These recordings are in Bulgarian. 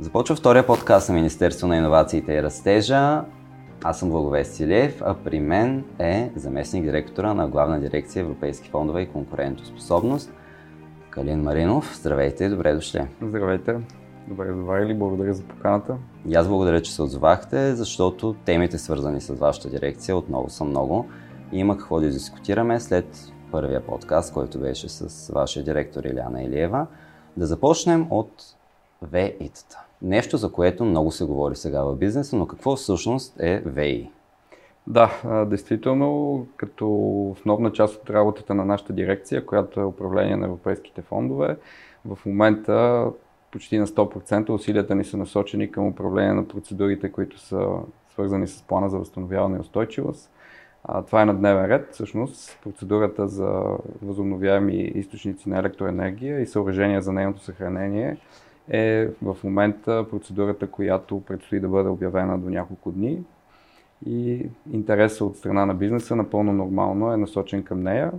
Започва втория подкаст на Министерство на иновациите и растежа. Аз съм Благовест Силев, а при мен е заместник директора на Главна дирекция Европейски фондове и конкурентоспособност Калин Маринов. Здравейте и добре дошли. Здравейте. Добре заварили, благодаря за поканата. И аз благодаря, че се отзовахте, защото темите свързани с вашата дирекция отново са много. И има какво да дискутираме след първия подкаст, който беше с вашия директор Иляна Илиева. Да започнем от ВИ-тата. Нещо, за което много се говори сега в бизнеса, но какво всъщност е ВИ? Да, действително, като основна част от работата на нашата дирекция, която е управление на европейските фондове, в момента почти на 100% усилията ни са насочени към управление на процедурите, които са свързани с плана за възстановяване и устойчивост. А, това е на дневен ред, всъщност, процедурата за възобновяеми източници на електроенергия и съоръжения за нейното съхранение е в момента процедурата, която предстои да бъде обявена до няколко дни. И интересът от страна на бизнеса напълно нормално е насочен към нея.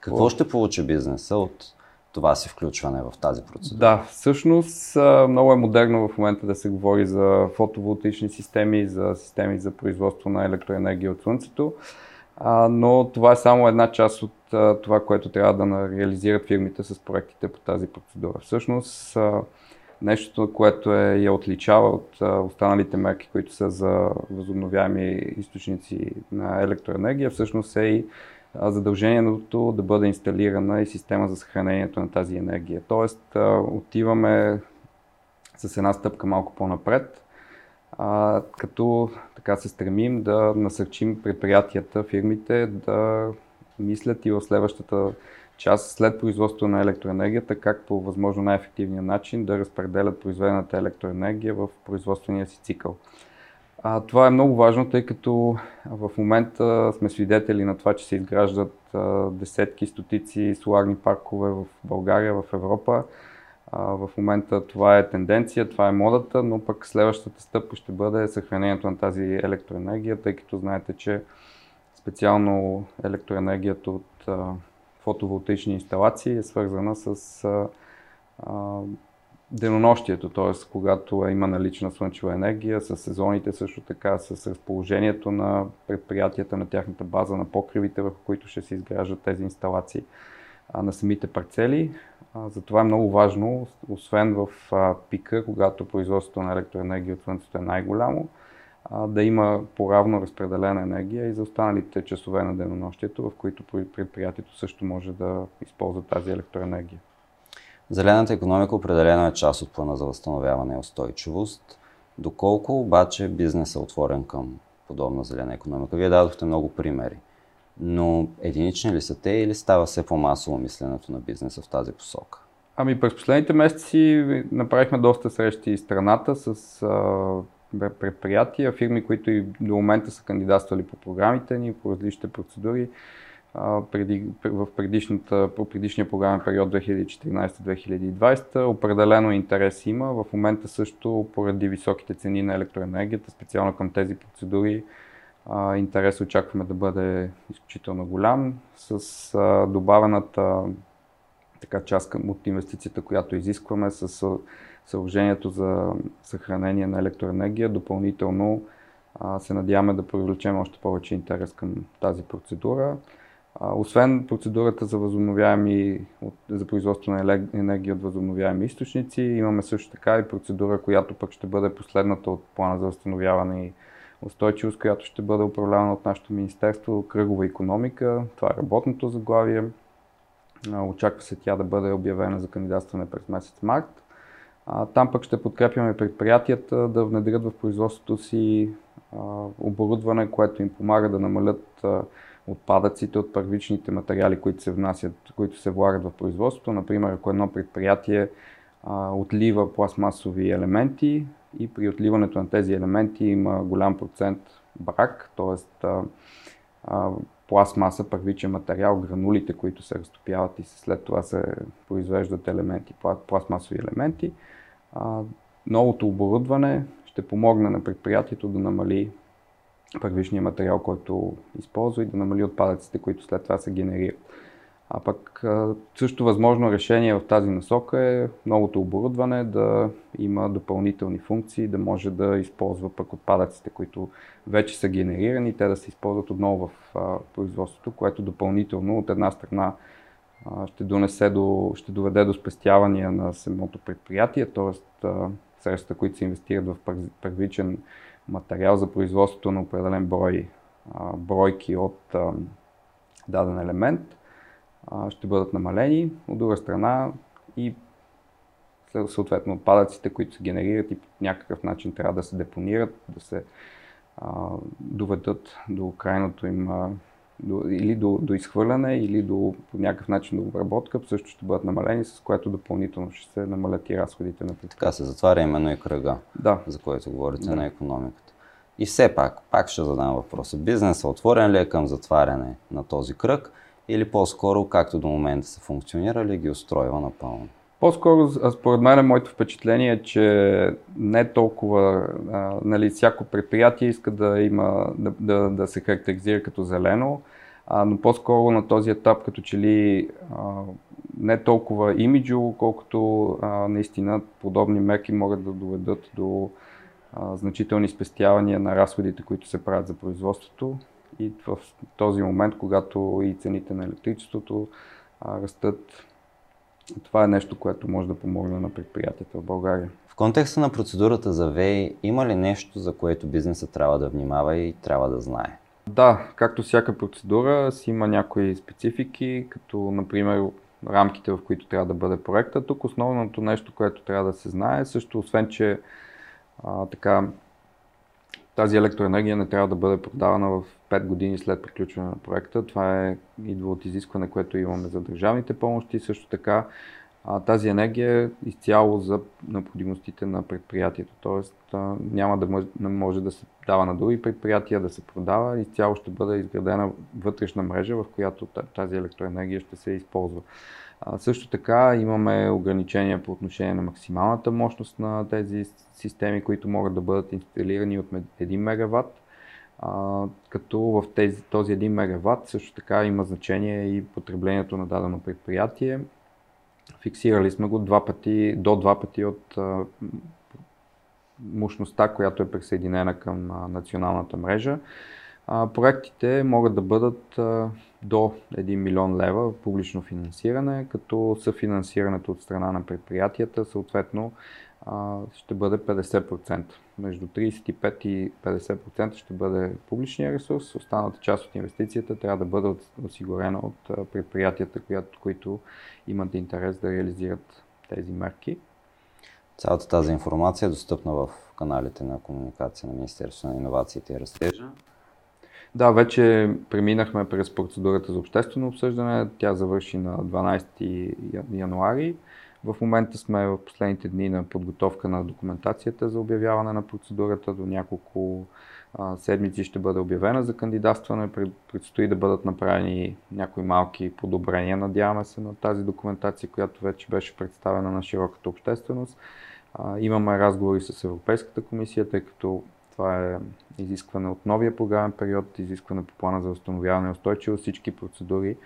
Какво ще получи бизнеса от това си включване в тази процедура? Да, всъщност много е модерно в момента да се говори за фотоволтични системи, за системи за производство на електроенергия от Слънцето, но това е само една част от това, което трябва да реализират фирмите с проектите по тази процедура. Всъщност, Нещото, което е, я отличава от а, останалите мерки, които са за възобновяеми източници на електроенергия, всъщност е и задължението да бъде инсталирана и система за съхранението на тази енергия. Тоест, а, отиваме с една стъпка малко по-напред, а, като така се стремим да насърчим предприятията, фирмите да мислят и в следващата част след производство на електроенергията, как по възможно най-ефективния начин да разпределят произведената електроенергия в производствения си цикъл. А, това е много важно, тъй като в момента сме свидетели на това, че се изграждат а, десетки, стотици соларни паркове в България, в Европа. А, в момента това е тенденция, това е модата, но пък следващата стъпка ще бъде съхранението на тази електроенергия, тъй като знаете, че специално електроенергията от фотоволтаични инсталации е свързана с а, а, денонощието, т.е. когато има налична слънчева енергия, с сезоните също така, с разположението на предприятията, на тяхната база, на покривите, върху които ще се изграждат тези инсталации а, на самите парцели. А, затова е много важно, освен в а, пика, когато производството на електроенергия от Слънцето е най-голямо, да има поравно разпределена енергия и за останалите часове на денонощието, в които предприятието също може да използва тази електроенергия. Зелената економика определено е част от плана за възстановяване и устойчивост. Доколко обаче бизнес е отворен към подобна зелена економика? Вие дадохте много примери. Но единични ли са те или става все по-масово мисленето на бизнеса в тази посока? Ами през последните месеци направихме доста срещи и страната с а, предприятия, фирми, които и до момента са кандидатствали по програмите ни, по различните процедури. преди, в предишната, по предишния програмен период 2014-2020 определено интерес има. В момента също поради високите цени на електроенергията, специално към тези процедури, интерес очакваме да бъде изключително голям. С добавената така, част от инвестицията, която изискваме, с съоръжението за съхранение на електроенергия. Допълнително се надяваме да привлечем още повече интерес към тази процедура. Освен процедурата за възобновяеми, за производство на енергия от възобновяеми източници, имаме също така и процедура, която пък ще бъде последната от плана за възстановяване и устойчивост, която ще бъде управлявана от нашето министерство, кръгова економика. Това е работното заглавие. Очаква се тя да бъде обявена за кандидатстване през месец март. Там пък ще подкрепяме предприятията да внедрят в производството си оборудване, което им помага да намалят отпадъците от първичните материали, които се внасят, които се влагат в производството. Например, ако едно предприятие отлива пластмасови елементи и при отливането на тези елементи има голям процент брак, т.е. пластмаса, първичен материал, гранулите, които се разтопяват и след това се произвеждат елементи, пластмасови елементи новото оборудване ще помогне на предприятието да намали първичния материал, който използва и да намали отпадъците, които след това се генерират. А пък също възможно решение в тази насока е новото оборудване да има допълнителни функции, да може да използва пък отпадъците, които вече са генерирани, те да се използват отново в производството, което допълнително от една страна ще, донесе до, ще доведе до спестявания на самото предприятие, т.е. средствата, които се инвестират в първичен материал за производството на определен брой бройки от даден елемент, ще бъдат намалени. От друга страна и съответно отпадъците, които се генерират и по някакъв начин трябва да се депонират, да се доведат до крайното им до, или до, до изхвърляне, или до, по някакъв начин до обработка, също ще бъдат намалени, с което допълнително ще се намалят и разходите на предприятието. Така се затваря именно и кръга, да. за който говорите да. на економиката. И все пак, пак ще задам въпроса. Бизнесът отворен ли е към затваряне на този кръг или по-скоро, както до момента са функционирали, ги устройва напълно? По-скоро, според мен, моето впечатление е, че не толкова, а, нали, всяко предприятие иска да има, да, да, да се характеризира като зелено, а, но по-скоро на този етап, като че ли а, не толкова имиджово, колкото а, наистина подобни мерки могат да доведат до а, значителни спестявания на разходите, които се правят за производството. И в този момент, когато и цените на електричеството а, растат, това е нещо, което може да помогне на предприятията в България. В контекста на процедурата за ВЕИ, има ли нещо, за което бизнесът трябва да внимава и трябва да знае? Да, както всяка процедура си има някои специфики, като например рамките, в които трябва да бъде проекта. Тук основното нещо, което трябва да се знае, също освен, че а, така, тази електроенергия не трябва да бъде продавана в 5 години след приключване на проекта. Това е идва от изискване, което имаме за държавните помощи. Също така а, тази енергия е изцяло за необходимостите на предприятието. Тоест а, няма да може, може да се дава на други предприятия, да се продава. Изцяло ще бъде изградена вътрешна мрежа, в която тази електроенергия ще се използва. А, също така имаме ограничения по отношение на максималната мощност на тези системи, които могат да бъдат инсталирани от 1 мегаватт. А, като в тези, този 1 мегаватт също така има значение и потреблението на дадено предприятие. Фиксирали сме го два пъти, до два пъти от а, мощността, която е присъединена към а, националната мрежа. А, проектите могат да бъдат а, до 1 милион лева публично финансиране, като съфинансирането от страна на предприятията съответно ще бъде 50%. Между 35 и 50% ще бъде публичния ресурс, останалата част от инвестицията трябва да бъде осигурена от предприятията, които имат интерес да реализират тези мерки. Цялата тази информация е достъпна в каналите на комуникация на Министерството на инновациите и растежа. Да, вече преминахме през процедурата за обществено обсъждане. Тя завърши на 12 януари. В момента сме в последните дни на подготовка на документацията за обявяване на процедурата. До няколко а, седмици ще бъде обявена за кандидатстване. Предстои да бъдат направени някои малки подобрения, надяваме се, на тази документация, която вече беше представена на широката общественост. А, имаме разговори с Европейската комисия, тъй като това е изискване от новия програмен период, изискване по плана за възстановяване и устойчивост. Всички процедури,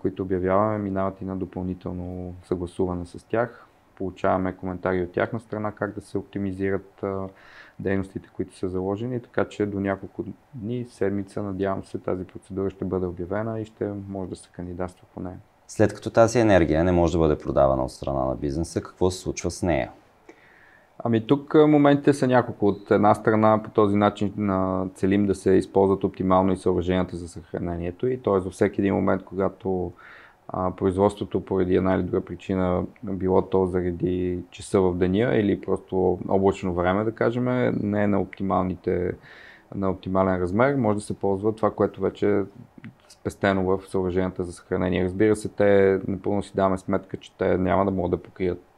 които обявяваме, минават и на допълнително съгласуване с тях. Получаваме коментари от тяхна страна как да се оптимизират дейностите, които са заложени, така че до няколко дни, седмица, надявам се, тази процедура ще бъде обявена и ще може да се кандидатства по нея. След като тази енергия не може да бъде продавана от страна на бизнеса, какво се случва с нея? Ами тук моментите са няколко. От една страна по този начин целим да се използват оптимално и съоръженията за съхранението и т.е. във всеки един момент, когато а, производството поради една или друга причина, било то заради часа в деня или просто облачно време, да кажем, не е на оптималните на оптимален размер, може да се ползва това, което вече е спестено в съоръженията за съхранение. Разбира се, те напълно си даваме сметка, че те няма да могат да покрият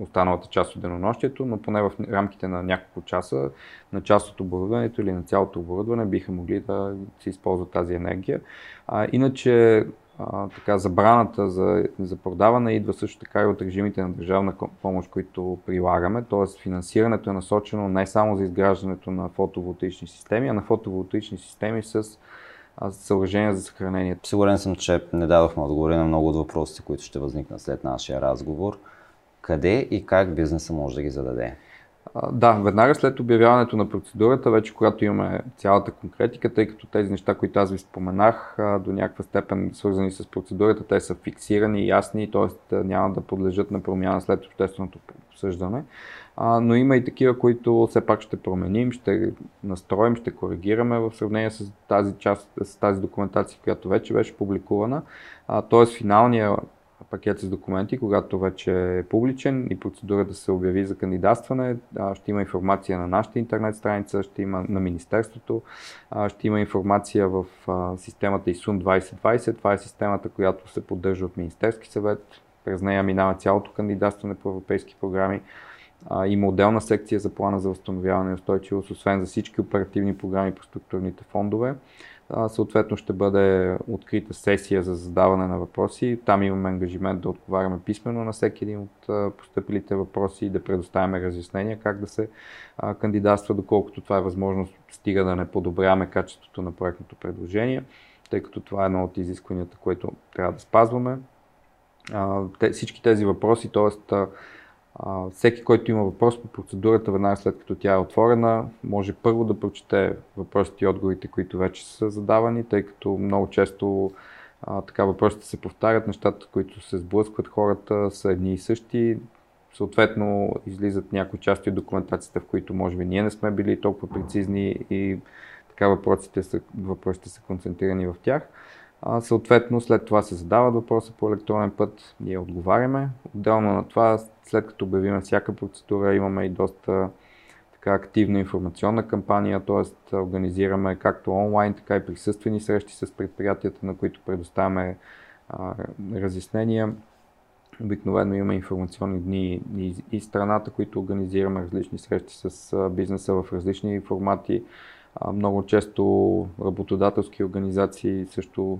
останалата част от денонощието, но поне в рамките на няколко часа на част от оборудването или на цялото оборудване биха могли да се използват тази енергия. А, иначе а, така, забраната за, за продаване идва също така и от режимите на държавна помощ, които прилагаме, т.е. финансирането е насочено не само за изграждането на фотоволтаични системи, а на фотоволтаични системи с съоръжения за съхранение. Сигурен съм, че не дадохме отговори на много от въпросите, които ще възникнат след нашия разговор. Къде и как бизнеса може да ги зададе? Да, веднага след обявяването на процедурата, вече когато имаме цялата конкретика, тъй като тези неща, които аз ви споменах, до някаква степен свързани с процедурата, те са фиксирани, ясни, т.е. няма да подлежат на промяна след общественото обсъждане. Но има и такива, които все пак ще променим, ще настроим, ще коригираме в сравнение с тази част, с тази документация, която вече беше публикувана. Тоест финалния пакет с документи, когато вече е публичен и процедурата се обяви за кандидатстване. Ще има информация на нашата интернет страница, ще има на Министерството, ще има информация в системата ISUN 2020. Това е системата, която се поддържа от Министерски съвет. През нея минава цялото кандидатстване по европейски програми. Има отделна секция за плана за възстановяване и устойчивост, освен за всички оперативни програми по структурните фондове съответно ще бъде открита сесия за задаване на въпроси. Там имаме ангажимент да отговаряме писменно на всеки един от поступилите въпроси и да предоставяме разяснения как да се кандидатства, доколкото това е възможно, стига да не подобряваме качеството на проектното предложение, тъй като това е едно от изискванията, което трябва да спазваме. Всички тези въпроси, т.е всеки, който има въпрос по процедурата, веднага след като тя е отворена, може първо да прочете въпросите и отговорите, които вече са задавани, тъй като много често така въпросите се повтарят, нещата, които се сблъскват хората са едни и същи. Съответно, излизат някои части от документацията, в които може би ние не сме били толкова прецизни и така въпросите са, въпросите са концентрирани в тях. Съответно, след това се задават въпроса по електронен път, ние отговаряме. Отделно на това, след като обявим всяка процедура, имаме и доста така активна информационна кампания, т.е. организираме както онлайн, така и присъствени срещи с предприятията, на които предоставяме а, разяснения. Обикновено има информационни дни и, и страната, които организираме различни срещи с бизнеса в различни формати. Много често работодателски организации също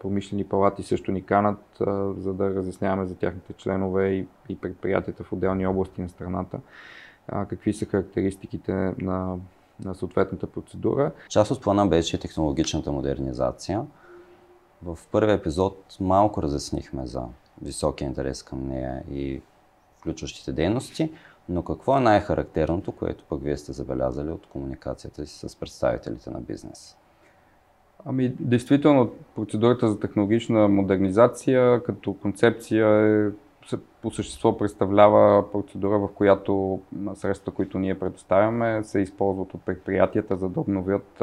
промишлени палати също ни канат, за да разясняваме за тяхните членове и, предприятията в отделни области на страната, какви са характеристиките на, на съответната процедура. Част от плана беше технологичната модернизация. В първи епизод малко разяснихме за високия интерес към нея и включващите дейности, но какво е най-характерното, което пък вие сте забелязали от комуникацията си с представителите на бизнес? Ами, действително, процедурата за технологична модернизация като концепция е, по същество представлява процедура, в която средства, които ние предоставяме, се използват от предприятията, за да обновят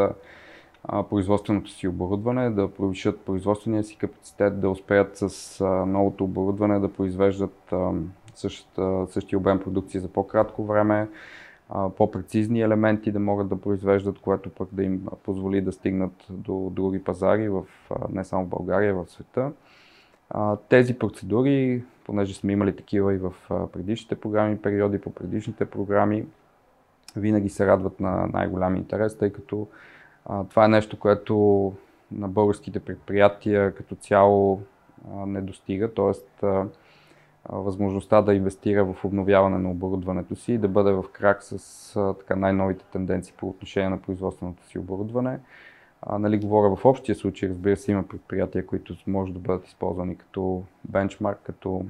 производственото си оборудване, да повишат производствения си капацитет, да успеят с новото оборудване да произвеждат същия, същия обем продукция за по-кратко време, по-прецизни елементи да могат да произвеждат, което пък да им позволи да стигнат до други пазари, в, не само в България, в света. Тези процедури, понеже сме имали такива и в предишните програми, периоди по предишните програми, винаги се радват на най-голям интерес, тъй като това е нещо, което на българските предприятия като цяло не достига. Тоест, възможността да инвестира в обновяване на оборудването си и да бъде в крак с така, най-новите тенденции по отношение на производственото си оборудване. А, нали, говоря в общия случай, разбира се, има предприятия, които може да бъдат използвани като бенчмарк, като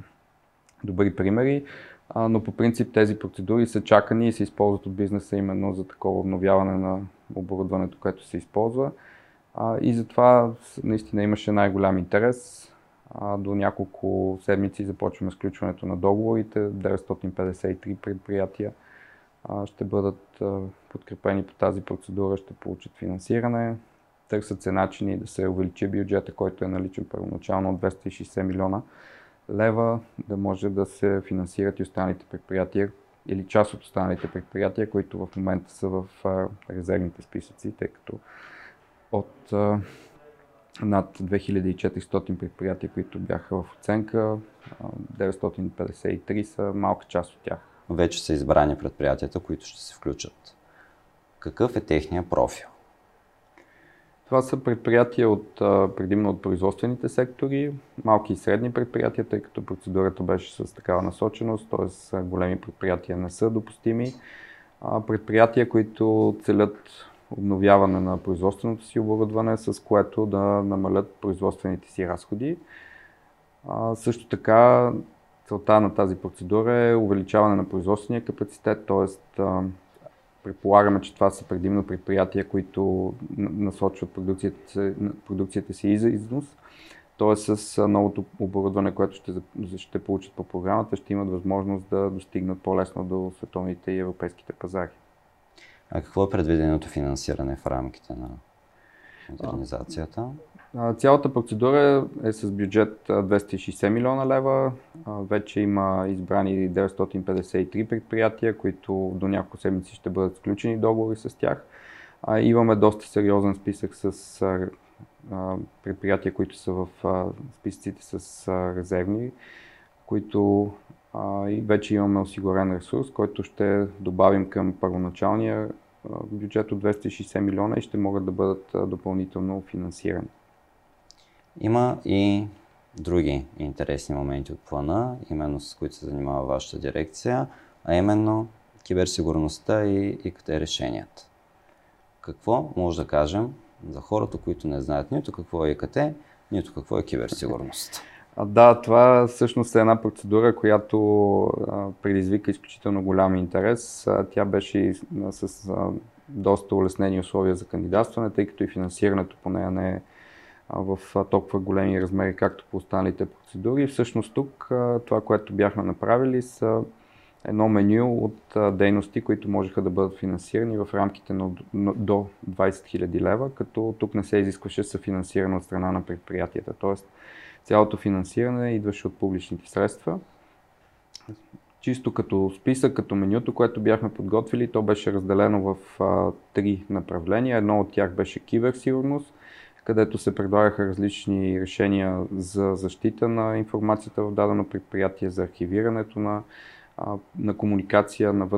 добри примери, а, но по принцип тези процедури са чакани и се използват от бизнеса именно за такова обновяване на оборудването, което се използва. А, и затова наистина имаше най-голям интерес до няколко седмици започваме сключването на договорите. 953 предприятия ще бъдат подкрепени по тази процедура, ще получат финансиране. Търсят се начини да се увеличи бюджета, който е наличен първоначално от 260 милиона лева, да може да се финансират и останалите предприятия или част от останалите предприятия, които в момента са в резервните списъци, тъй като от над 2400 предприятия, които бяха в оценка. 953 са малка част от тях. Вече са избрани предприятията, които ще се включат. Какъв е техния профил? Това са предприятия от, предимно от производствените сектори, малки и средни предприятия, тъй като процедурата беше с такава насоченост, т.е. големи предприятия не са допустими. Предприятия, които целят обновяване на производственото си оборудване, с което да намалят производствените си разходи. А, също така целта на тази процедура е увеличаване на производствения капацитет, т.е. предполагаме, че това са предимно предприятия, които насочват продукцията, продукцията си и за износ. Т.е. с новото оборудване, което ще, ще получат по програмата, ще имат възможност да достигнат по-лесно до световните и европейските пазари. А какво е предвиденото финансиране в рамките на модернизацията? Цялата процедура е с бюджет 260 милиона лева. Вече има избрани 953 предприятия, които до няколко седмици ще бъдат сключени договори с тях. Имаме доста сериозен списък с предприятия, които са в списъците с резервни, които и вече имаме осигурен ресурс, който ще добавим към първоначалния бюджет от 260 милиона и ще могат да бъдат допълнително финансирани. Има и други интересни моменти от плана, именно с които се занимава вашата дирекция, а именно киберсигурността и ИКТ решенията. Какво може да кажем за хората, които не знаят нито какво е ИКТ, нито какво е киберсигурност? Да, това всъщност е една процедура, която предизвика изключително голям интерес. Тя беше с доста улеснени условия за кандидатстване, тъй като и финансирането по нея не е в толкова големи размери, както по останалите процедури. Всъщност тук това, което бяхме направили са едно меню от дейности, които можеха да бъдат финансирани в рамките на до 20 000 лева, като тук не се изискваше съфинансиране от страна на предприятията. Тоест цялото финансиране идваше от публичните средства. Чисто като списък, като менюто, което бяхме подготвили, то беше разделено в а, три направления. Едно от тях беше киберсигурност, където се предлагаха различни решения за защита на информацията в дадено предприятие, за архивирането на, на комуникация на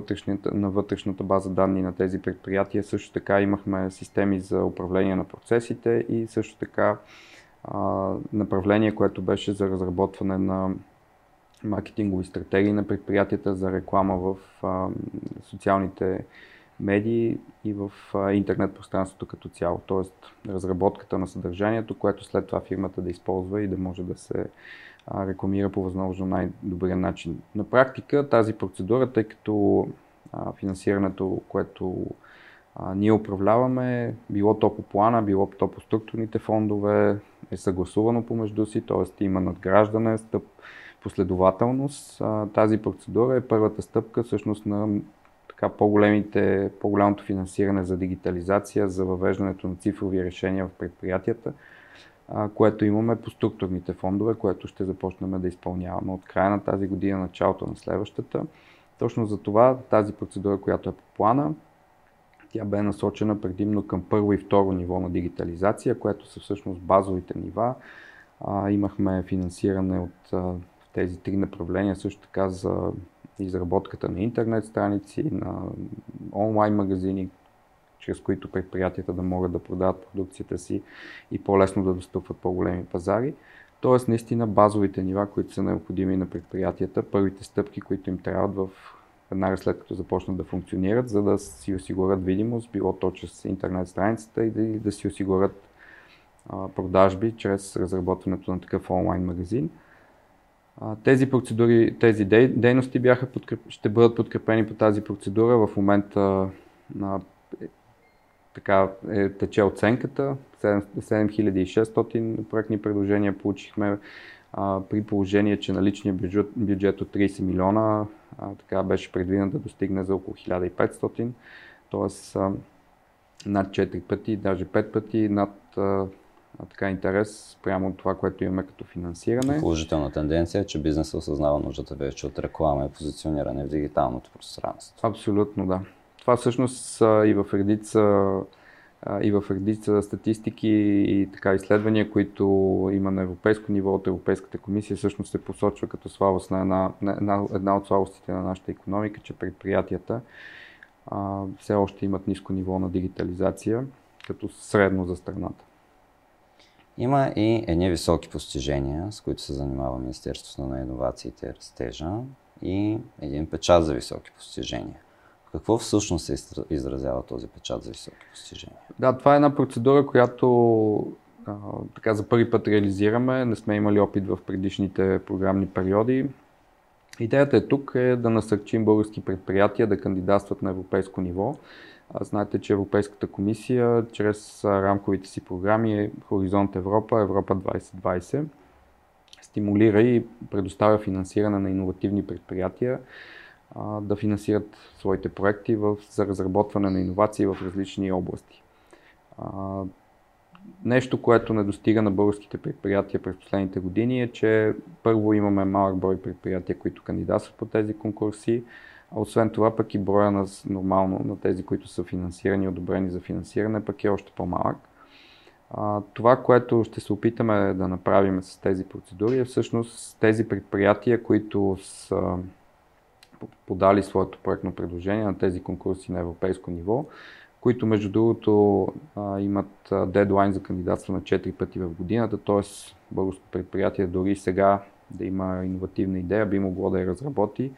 на вътрешната база данни на тези предприятия. Също така имахме системи за управление на процесите и също така направление, което беше за разработване на маркетингови стратегии на предприятията за реклама в социалните медии и в интернет пространството като цяло. Тоест разработката на съдържанието, което след това фирмата да използва и да може да се рекламира по възможно най-добрия начин. На практика тази процедура, тъй като финансирането, което ние управляваме, било то по плана, било то по структурните фондове, е съгласувано помежду си, т.е. има надграждане, стъп, последователност. Тази процедура е първата стъпка всъщност на така, по-големите, по-голямото финансиране за дигитализация, за въвеждането на цифрови решения в предприятията, а, което имаме по структурните фондове, което ще започнем да изпълняваме от края на тази година, началото на следващата. Точно за това тази процедура, която е по плана, тя бе насочена предимно към първо и второ ниво на дигитализация, което са всъщност базовите нива. А, имахме финансиране от а, тези три направления, също така за изработката на интернет страници, на онлайн магазини, чрез които предприятията да могат да продават продукцията си и по-лесно да достъпват по-големи пазари. Тоест, наистина базовите нива, които са необходими на предприятията, първите стъпки, които им трябват в веднага след като започнат да функционират, за да си осигурят видимост, било то чрез интернет страницата и да, да си осигурят а, продажби чрез разработването на такъв онлайн магазин. Тези процедури, тези дейности бяха подкреп... ще бъдат подкрепени по тази процедура. В момента на, така е, тече оценката. 7600 проектни предложения получихме а, при положение, че наличният бюджет, бюджет от 30 милиона а, така беше предвиден да достигне за около 1500, т.е. над 4 пъти, даже 5 пъти над а, така интерес прямо от това, което имаме като финансиране. Положителна тенденция е, че бизнесът осъзнава нуждата вече от реклама и позициониране в дигиталното пространство. Абсолютно, да. Това всъщност и в редица и в редица статистики и така изследвания, които има на европейско ниво от Европейската комисия, всъщност се посочва като слабост на една, една, една от слабостите на нашата економика, че предприятията а, все още имат ниско ниво на дигитализация, като средно за страната. Има и едни високи постижения, с които се занимава Министерството на иновациите и растежа и един печат за високи постижения. Какво всъщност се изразява този печат за високи постижения? Да, това е една процедура, която а, така за първи път реализираме. Не сме имали опит в предишните програмни периоди. Идеята е тук е да насърчим български предприятия да кандидатстват на европейско ниво. Знаете, че Европейската комисия чрез рамковите си програми Хоризонт Европа, Европа 2020 стимулира и предоставя финансиране на иновативни предприятия да финансират своите проекти в, за разработване на иновации в различни области. Нещо, което не достига на българските предприятия през последните години е, че първо имаме малък брой предприятия, които кандидатстват по тези конкурси, а освен това пък и броя на, нормално на тези, които са финансирани, одобрени за финансиране, пък е още по-малък. А, това, което ще се опитаме да направим с тези процедури е всъщност тези предприятия, които са подали своето проектно предложение на тези конкурси на европейско ниво, които между другото имат дедлайн за кандидатство на 4 пъти в годината, т.е. българско предприятие дори сега да има иновативна идея, би могло да я разработи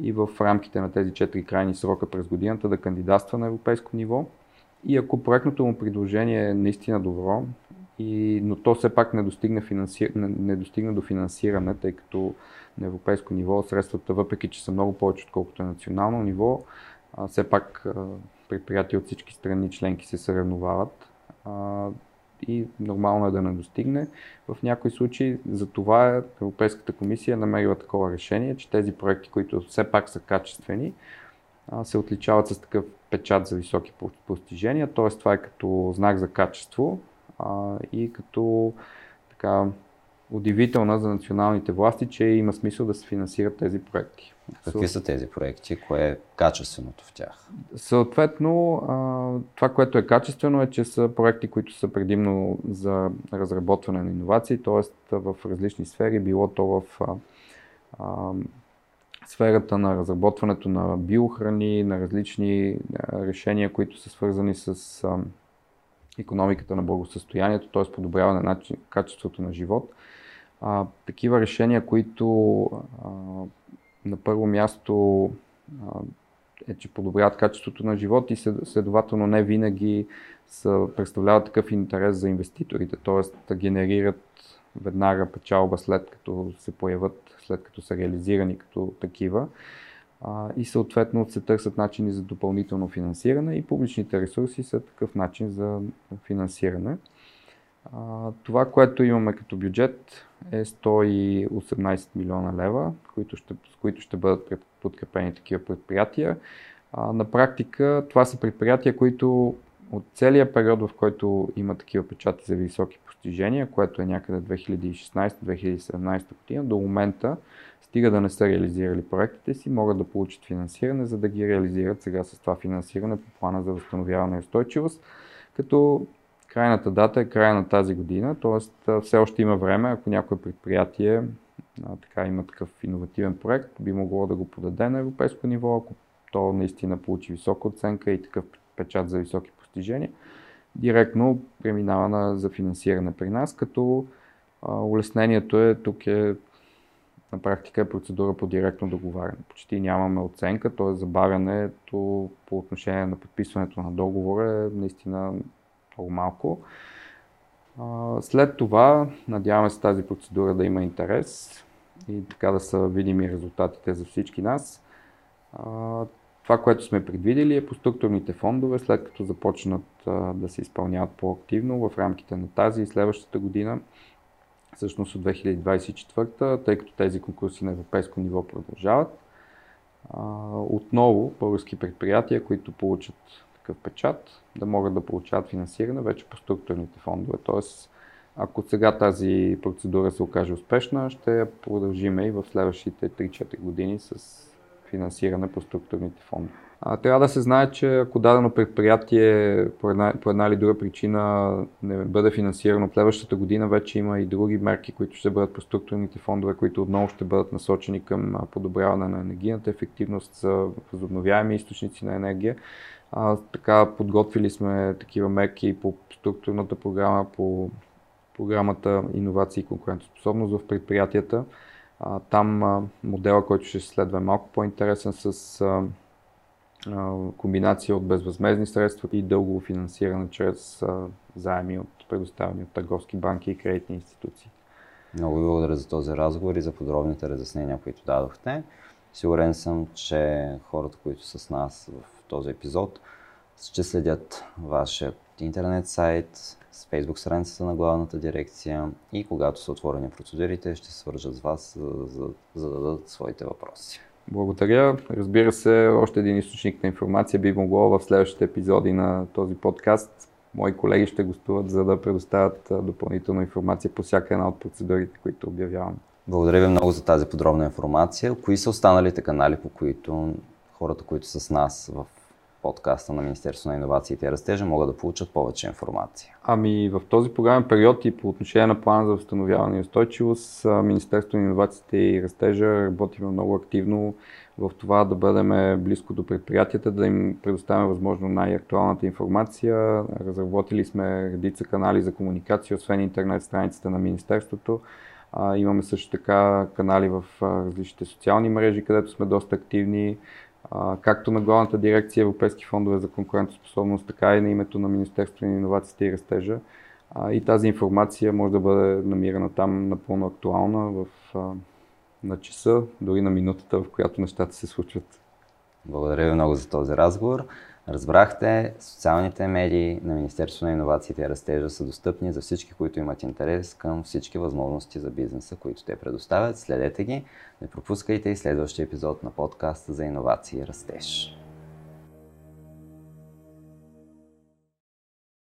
и в рамките на тези 4 крайни срока през годината да кандидатства на европейско ниво. И ако проектното му предложение е наистина добро, и, но то все пак не достигне, финанси... не, достигне до финансиране, тъй като на европейско ниво средствата, въпреки че са много повече, отколкото е национално ниво, а, все пак а, предприятия от всички страни членки се съревновават а, и нормално е да не достигне. В някои случаи за това е Европейската комисия намерила такова решение, че тези проекти, които все пак са качествени, се отличават с такъв печат за високи постижения, т.е. това е като знак за качество а, и като така, удивителна за националните власти, че има смисъл да се финансират тези проекти. Какви са тези проекти? Кое е качественото в тях? Съответно, това, което е качествено е, че са проекти, които са предимно за разработване на иновации, т.е. в различни сфери, било то в сферата на разработването на биохрани, на различни решения, които са свързани с економиката на благосъстоянието, т.е. подобряване на качеството на живот – а, такива решения, които а, на първо място а, е, че подобряват качеството на живот и следователно не винаги са, представляват такъв интерес за инвеститорите, т.е. да генерират веднага печалба след като се появят, след като са реализирани като такива и съответно се търсят начини за допълнително финансиране и публичните ресурси са такъв начин за финансиране. Това, което имаме като бюджет е 118 милиона лева, които ще, с които ще бъдат подкрепени такива предприятия. На практика това са предприятия, които от целия период, в който има такива печати за високи постижения, което е някъде 2016-2017 година, до момента, стига да не са реализирали проектите си, могат да получат финансиране, за да ги реализират сега с това финансиране по плана за възстановяване и устойчивост, като Крайната дата е края на тази година, т.е. все още има време, ако някое предприятие а, така има такъв иновативен проект, би могло да го подаде на европейско ниво, ако то наистина получи висока оценка и такъв печат за високи постижения, директно преминава на, за финансиране при нас, като а, улеснението е тук е на практика е процедура по директно договаряне. Почти нямаме оценка, т.е. забавянето по отношение на подписването на договора е наистина много малко. След това, надяваме се тази процедура да има интерес и така да са видими резултатите за всички нас. Това, което сме предвидели е по структурните фондове, след като започнат да се изпълняват по-активно в рамките на тази и следващата година, всъщност от 2024, тъй като тези конкурси на европейско ниво продължават. Отново български предприятия, които получат такъв печат, да могат да получават финансиране вече по структурните фондове. Тоест, ако сега тази процедура се окаже успешна, ще я продължим и в следващите 3-4 години с финансиране по структурните фондове. Трябва да се знае, че ако дадено предприятие по една, по една или друга причина не бъде финансирано в следващата година, вече има и други мерки, които ще бъдат по структурните фондове, които отново ще бъдат насочени към подобряване на енергийната ефективност за възобновяеми източници на енергия. А, така, подготвили сме такива мерки по структурната програма, по програмата Инновации и конкурентоспособност в предприятията. Там а, модела, който ще следва е малко по-интересен с комбинация от безвъзмезни средства и дълго финансиране чрез заеми от предоставени от търговски банки и кредитни институции. Много ви благодаря за този разговор и за подробните разяснения, които дадохте. Сигурен съм, че хората, които са с нас в този епизод, ще следят вашият интернет сайт, с Facebook страницата на главната дирекция и когато са отворени процедурите, ще свържат с вас, за, да дадат своите въпроси. Благодаря. Разбира се, още един източник на информация би могло в следващите епизоди на този подкаст. Мои колеги ще гостуват, за да предоставят допълнителна информация по всяка една от процедурите, които обявявам. Благодаря ви много за тази подробна информация. Кои са останалите канали, по които хората, които са с нас в подкаста на Министерство на инновациите и растежа могат да получат повече информация? Ами в този програмен период и по отношение на плана за възстановяване и устойчивост, Министерство на инновациите и растежа работим много активно в това да бъдем близко до предприятията, да им предоставяме възможно най-актуалната информация. Разработили сме редица канали за комуникация, освен интернет страницата на Министерството. имаме също така канали в различните социални мрежи, където сме доста активни както на главната дирекция Европейски фондове за конкурентоспособност, така и на името на Министерството на инновациите и растежа. И тази информация може да бъде намирана там напълно актуална в, на часа, дори на минутата, в която нещата се случват. Благодаря ви много за този разговор. Разбрахте, социалните медии на Министерството на инновациите и растежа са достъпни за всички, които имат интерес към всички възможности за бизнеса, които те предоставят. Следете ги, не пропускайте и следващия епизод на подкаста за иновации и растеж.